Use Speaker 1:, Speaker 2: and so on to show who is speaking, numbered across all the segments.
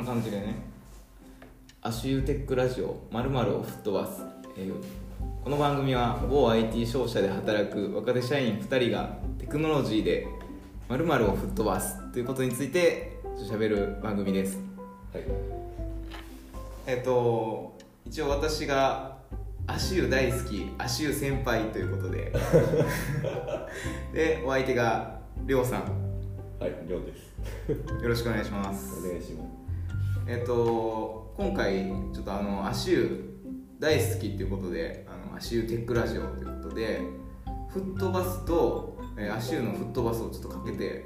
Speaker 1: な感じでね。足湯テックラジオまるを吹っ飛ばす、えーこの番組は某 IT 商社で働く若手社員2人がテクノロジーでまるを吹っ飛ばす。ということについてしゃべる番組です。
Speaker 2: はい。
Speaker 1: えっ、と一応私が足湯大好き足湯先輩ということで。でお相手がりょうさん。
Speaker 2: はいりょうです。
Speaker 1: よろしくお願いします。
Speaker 2: お願いします
Speaker 1: えっと今回ちょっとあの足湯大好きっていうことであの足湯テックラジオということで吹っ飛ばすと、えー足湯の吹っ飛ばすをちょっとかけて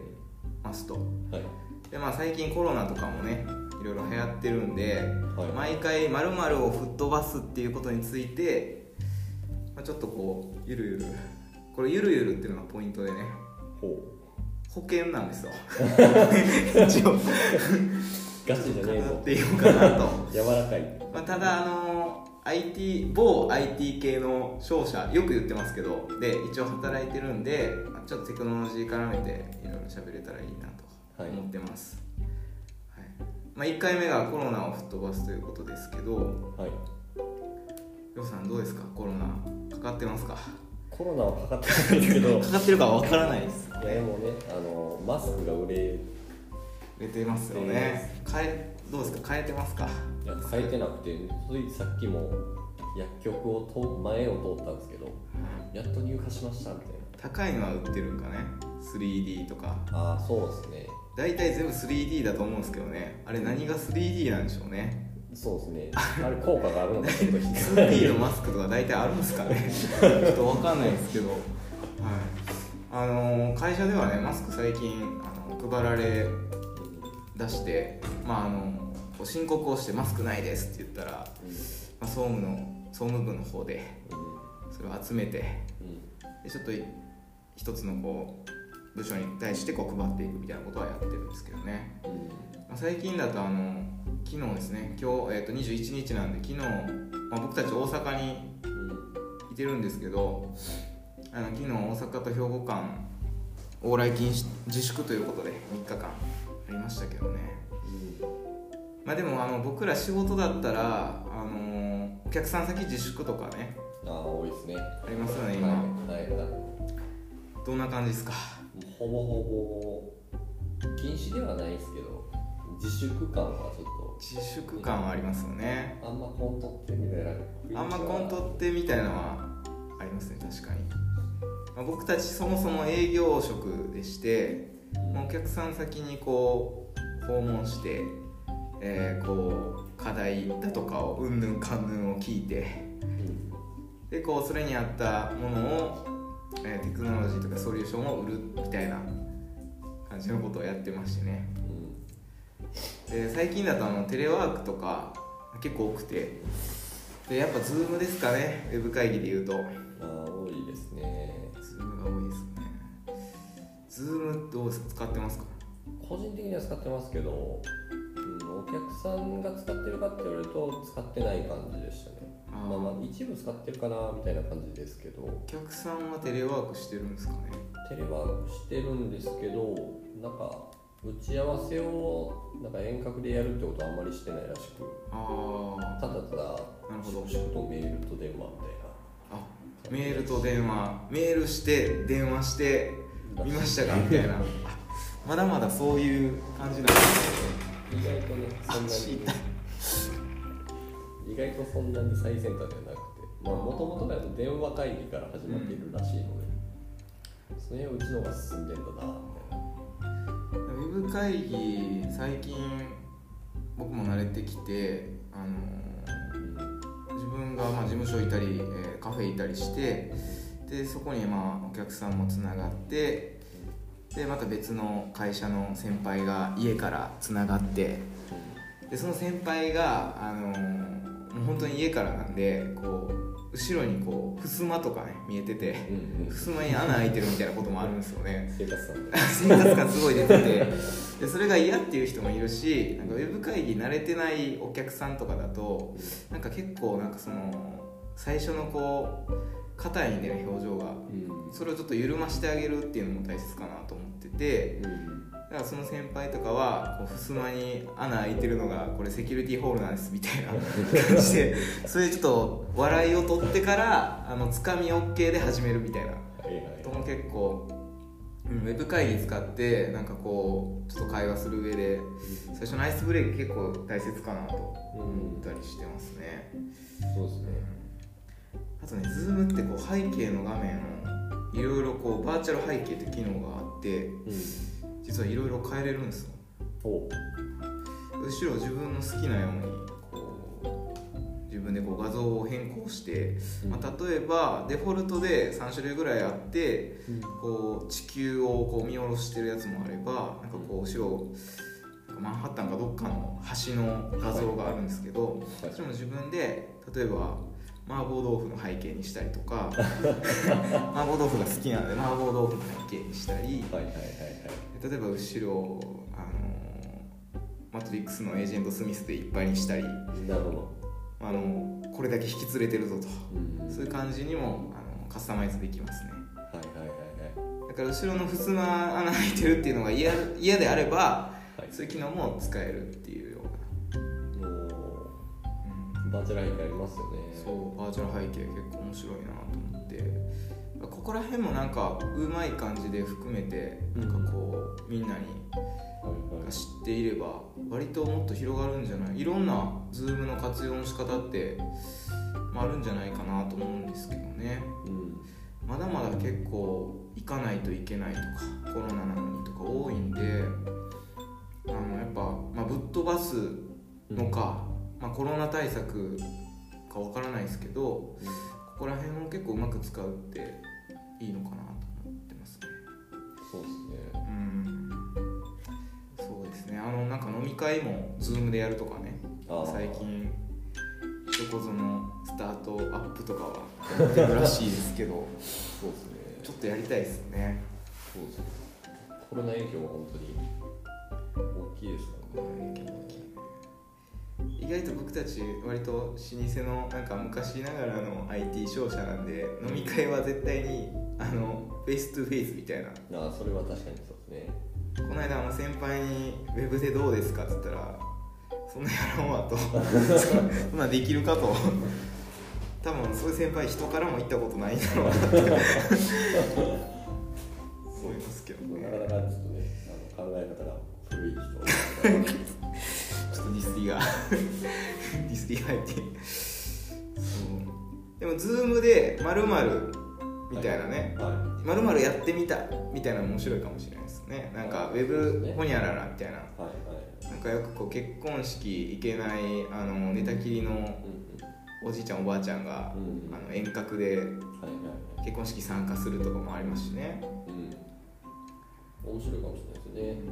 Speaker 1: ますと。
Speaker 2: はい。
Speaker 1: でまあ最近コロナとかもねいろいろ流行ってるんで、
Speaker 2: はい。
Speaker 1: 毎回〇〇を吹っ飛ばすっていうことについて、まあ、ちょっとこうゆるゆるこれゆるゆるっていうのがポイントでね
Speaker 2: ほ
Speaker 1: 保険なんですよ。一応。
Speaker 2: うガチじゃねえぞ
Speaker 1: 語っていようかなと。
Speaker 2: 柔らかい。
Speaker 1: まあ、ただあの IT 某 IT 系の商社よく言ってますけどで一応働いてるんでまあちょっとテクノロジー絡めていろいろ喋れたらいいなと
Speaker 2: はい。
Speaker 1: 思ってます、はい。まあ、1回目がコロナを吹っ飛ばすということですけど
Speaker 2: はい。
Speaker 1: りょうさんどうですか？コロナかかってますか？
Speaker 2: コロナはかかってないですけど。い
Speaker 1: かかってるかわからないです。
Speaker 2: やでもねあのマスクが売れ
Speaker 1: 出てますよね。変えどうですか？変えてますか？
Speaker 2: いや変えてなくてついさっきも薬局をと前を通ったんですけどやっと入荷しましたみたい
Speaker 1: 高いのは売ってるんかね？3D とか。
Speaker 2: なああそうですね。
Speaker 1: 大体全部 3D だと思うんですけどね。あれ何が 3D なんでしょうね？
Speaker 2: そうですね。あれ効果があるのかちょっと引っかかる
Speaker 1: 2P のマスクとか大体あるんですかね？ちょっと分かんないですけど、はい、あのー会社ではねマスク最近あの配られ出して、まあ、あの申告をしてマスクないですって言ったら、まあ、総務の総務部の方でそれを集めてでちょっとい一つのこう部署に対してこう配っていくみたいなことはやってるんですけどね、まあ、最近だとあの昨日ですね今日、えー、と21日なんで昨日、まあ、僕たち大阪にいてるんですけどあの昨日大阪と兵庫間往来禁止自粛ということで3日間ありましたけどね。まあでもあの僕ら仕事だったらあのお客さん先自粛とかね。
Speaker 2: ああ多いですね。
Speaker 1: ありますよね今、
Speaker 2: はいはいはい。
Speaker 1: どんな感じですか？
Speaker 2: ほぼほぼ禁止ではないですけど自粛感はちょっ
Speaker 1: 自粛感はありますよね。
Speaker 2: とあんまコントってみたい。な
Speaker 1: あんまコントってみたいなのはありますね確かに、まあ、僕たちそもそも営業職でしてまあお客さん先にこう訪問して、えーこう課題だとかをうんぬんかんぬんを聞いてでこうそれに合ったものを、えーテクノロジーとかソリューションを売るみたいな感じのことをやってましてね。で最近だとあのテレワークとか結構多くてでやっぱ Zoom ですかねウェブ会議で言うと
Speaker 2: ですね
Speaker 1: Zoom どう使ってますか？
Speaker 2: 個人的には使ってますけど、うん、お客さんが使ってるかって言われると使ってない感じでしたね。まあまあ一部使ってるかなみたいな感じですけど。
Speaker 1: お客さんはテレワークしてるんですかね？
Speaker 2: テレワークしてるんですけどなんか打ち合わせをなんか遠隔でやるってことはあんまりしてないらしく
Speaker 1: ああ
Speaker 2: ただただ
Speaker 1: なるほど。
Speaker 2: 粛々とメールと電話みたいな。
Speaker 1: あメールと電話。メールして電話して見ましたか？みたい。なあまだまだそういう感じなんです
Speaker 2: 意外とねそんなに。意外とそんなに最先端ではなくてまあもともとだと電話会議から始まっているらしいので、それはうちの方が進んでんだなみたいな。
Speaker 1: ウェブ会議最近僕も慣れてきてあの自分がまあ事務所いたり、えーカフェいたりしてでそこにまあお客さんもつながってでまた別の会社の先輩が家からつながってでその先輩があのもう本当に家からなんでこう後ろにこう襖とかね見えてて
Speaker 2: うんうん。
Speaker 1: 襖に穴開いてるみたいなこともあるんですよね。
Speaker 2: 生活
Speaker 1: 感すごい出てて。でそれが嫌っていう人もいるしなんかウェブ会議慣れてないお客さんとかだとなんか結構なんかその最初のこう硬いんでね表情が。
Speaker 2: うん。
Speaker 1: それをちょっと緩ましてあげるっていうのも大切かなと思ってて。
Speaker 2: うん。
Speaker 1: だからその先輩とかはこう襖に穴開いてるのがこれセキュリティホールなんですみたいな感じで それちょっと笑いを取ってからあのつかみ OK で始めるみたいな。
Speaker 2: はいはい。
Speaker 1: とも結構、うん、ウェブ会議使ってなんかこうちょっと会話する上で最初のアイスブレイク結構大切かなと思ったりしてますね、
Speaker 2: そうですね
Speaker 1: あとね Zoom ってこう背景の画面をいろいろこうバーチャル背景って機能があって
Speaker 2: うん
Speaker 1: 実はいろいろ変えれるんですよ。
Speaker 2: お
Speaker 1: 後ろ自分の好きなようにこう自分でこう画像を変更して、まあ、例えばデフォルトで3種類ぐらいあってこう地球をこう見下ろしてるやつもあればなんかこう後ろなんかマンハッタンかどっかの橋の画像があるんですけど、
Speaker 2: はい。
Speaker 1: それも自分で例えば麻婆豆腐の背景にしたりとか 麻婆豆腐が好きなので麻婆豆腐の背景にしたり
Speaker 2: はいはいはいはい。
Speaker 1: 例えば後ろあのマトリックスのエージェント・スミスでいっぱいにしたり
Speaker 2: なるほど。
Speaker 1: あのこれだけ引き連れてるぞと。
Speaker 2: うん。
Speaker 1: そういう感じにもあのカスタマイズできますね。
Speaker 2: はいはいはい
Speaker 1: だから後ろの襖穴開いてるっていうのが嫌嫌であれば
Speaker 2: はいはい。
Speaker 1: そういう機能も使えるっていう
Speaker 2: ーチャル背景ありますよね。
Speaker 1: そうバーチャル背景結構面白いなと思って。ここら辺もなんかうまい感じで含めてなんかこうみんなに
Speaker 2: はいはい。
Speaker 1: 知っていれば割ともっと広がるんじゃない？いろんな Zoom の活用の仕方って、まあ、あるんじゃないかなと思うんですけどね。
Speaker 2: うん。
Speaker 1: まだまだ結構行かないといけないとかコロナなのにとか多いんであのやっぱ、まあ、ぶっ飛ばすのか、まあ、コロナ対策かわからないですけどここら辺を結構うまく使うっていいのかなと思ってますね。
Speaker 2: そうですね。
Speaker 1: うん。そうですね。あのなんか飲み会も Zoom でやるとかね。最近どこぞのスタートアップとかはやってるらしいですけど
Speaker 2: そうですね。
Speaker 1: ちょっとやりたいですね。
Speaker 2: そうですね。コロナ影響は本当に大きいですからね
Speaker 1: 意外と僕たち割と老舗のなんか昔ながらの IT 商社なんで飲み会は絶対にあのフェイストゥフェイスみたいな。
Speaker 2: ああそれは確かにそうですね。
Speaker 1: この間あの先輩に「ウェブでどうですか?」って言ったら「そんなやろうわ」と。そんなできるかと。多分そういう先輩人からも言ったことないんだろうなって。思いますけどね。
Speaker 2: なかなかちょっとね。あの考え方が古い人
Speaker 1: ィが。ディステ ィが入って。そう。でもズームでまるみたいなね。
Speaker 2: は
Speaker 1: まるやってみたみたいなの面白いかもしれないですね。なんかウェブほにゃららみたいな。なんかよくこう結婚式行けないあの寝たきりのおじいちゃんおばあちゃんが、
Speaker 2: うん
Speaker 1: あの遠隔で結婚式参加するとかもありますしね、
Speaker 2: うん。面白いかもしれないですね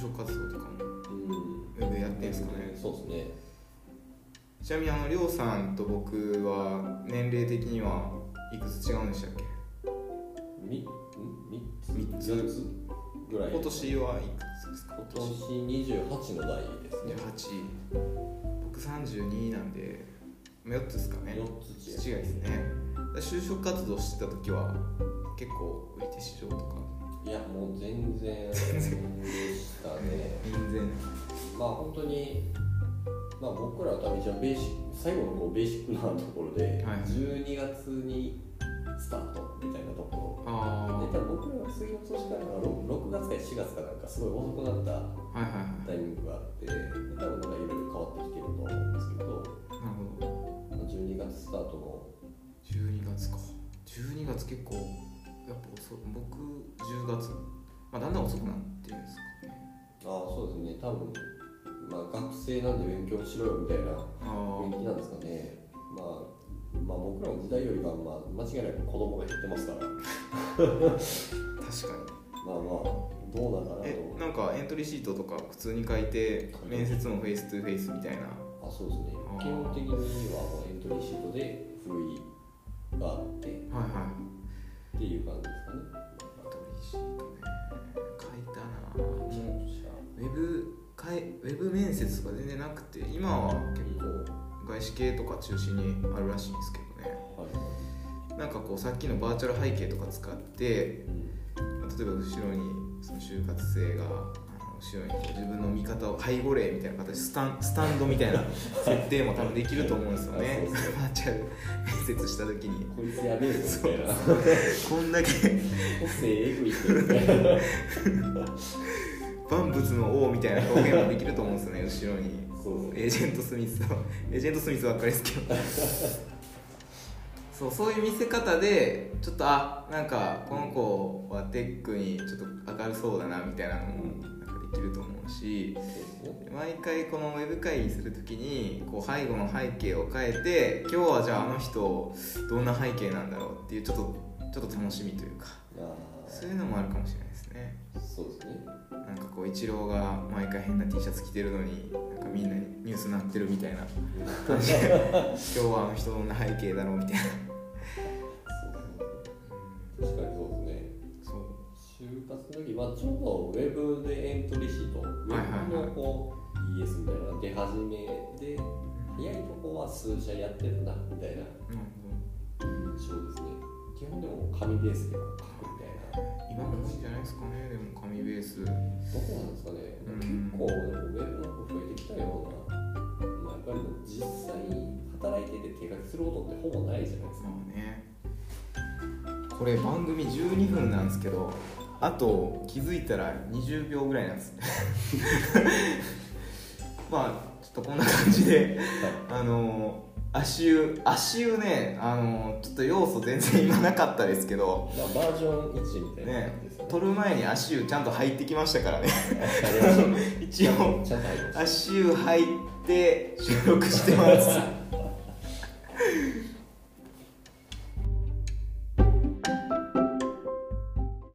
Speaker 1: 職活動とかも
Speaker 2: うん。
Speaker 1: ウェブやってんすかね。
Speaker 2: そうですね。
Speaker 1: ちなみにあのりょうさんと僕は年齢的にはいくつ違うんでしたっけ？
Speaker 2: みん？三つ？
Speaker 1: 三つ。
Speaker 2: 四つぐらい。
Speaker 1: 今年はいくつですか？
Speaker 2: 今年28の代ですね。
Speaker 1: 28僕32なんで4つですかね。
Speaker 2: 4つ違
Speaker 1: い。ですね。就職活動してた時は結構売り手市場とか
Speaker 2: いやもう全然 でしたね。
Speaker 1: 全然。
Speaker 2: まあ本当にまあ僕らは多分一番ベーシック最後のこうベーシックなところで、
Speaker 1: はい。
Speaker 2: 12月にスタートみたいなところ。
Speaker 1: あ
Speaker 2: で多分僕らが次の年からの 6, 6月か4月かなんかすごい遅くなったタイミングがあってで多分なんかいろいろ変わってきてると思うんですけど、
Speaker 1: なるほど。
Speaker 2: まあ、12月スタートの
Speaker 1: 12月か。12月結構やっぱ遅僕10月。まあだんだん遅くなってるんですかね。
Speaker 2: ああそうですね。多分まあ学生なんで勉強しろよみたいな
Speaker 1: あ
Speaker 2: 雰囲気なんですかね。まあまあ僕らの時代よりはまあ間違いなく子供が減ってますから。
Speaker 1: あ確かに。
Speaker 2: まあまあどうなんかなと
Speaker 1: えなんかエントリーシートとか普通に書いて面接もフェイストゥフェイスみたいな。
Speaker 2: あそうですね。基本的にはもうエントリーシートでふるいがあって。っ
Speaker 1: はいはいウェブ面接とか全然なくて今は結構外資系とか中心にあるらしいんですけどね。
Speaker 2: はい。
Speaker 1: なんかこうさっきのバーチャル背景とか使って
Speaker 2: うん
Speaker 1: 例例えば後ろにその就活生が後ろにこう自分の味方を背後霊みたいな形スタンスタンドみたいな 設定も多分できると思うんですよね。バーチャル面接した時に。
Speaker 2: こいつやべえぞみたいな。
Speaker 1: こんだけ。
Speaker 2: 個性えぐい人みたいな
Speaker 1: 万物の王みたいな表現もできると思うんですよね。後ろに。
Speaker 2: そう
Speaker 1: エージェント・スミスのエージェント・スミスばっかりですけど。そうそういう見せ方でちょっとあなんかこの子はテックにちょっと明るそうだなみたいなのもなんかできると思うし。毎回このウェブ会議するときにこう背後の背景を変えて今日はじゃああの人どんな背景なんだろうっていうちょっとちょっと楽しみというか。
Speaker 2: あ。
Speaker 1: そういうのもあるかもしれないですね。
Speaker 2: ーそうですね
Speaker 1: なんかこうイチローが毎回変な T シャツ着てるのになんかみんなにニュースになってるみたいな。感じで今日はあの人どんな背景だろうみたいな。
Speaker 2: 確かにそうですね。
Speaker 1: そう。
Speaker 2: 就活の時、まあ、ちょうどウェブでエントリーシート、ウ
Speaker 1: はいはい
Speaker 2: ェブのこう ES みたいなのが出始めで、早いとこは数社やってるなみたいな。印象ですね。基本でも紙ベースで書くな
Speaker 1: いですかねでも紙ベース。
Speaker 2: どこなんですかね、
Speaker 1: うん。
Speaker 2: 結構でもウェブの方増えてきたような、まあ、やっぱりもう実際働いてて手書きすることってほぼないじゃないですか。
Speaker 1: まあね。これ番組12分なんですけどあと気づいたら20秒ぐらいなんですね。まあちょっとこんな感じであの足湯足湯ねあのちょっと要素全然今なかったですけど、
Speaker 2: まあ、バージョン1みたいな
Speaker 1: ね取る前に足湯ちゃんと入ってきましたからね。一応足湯入って収録してます。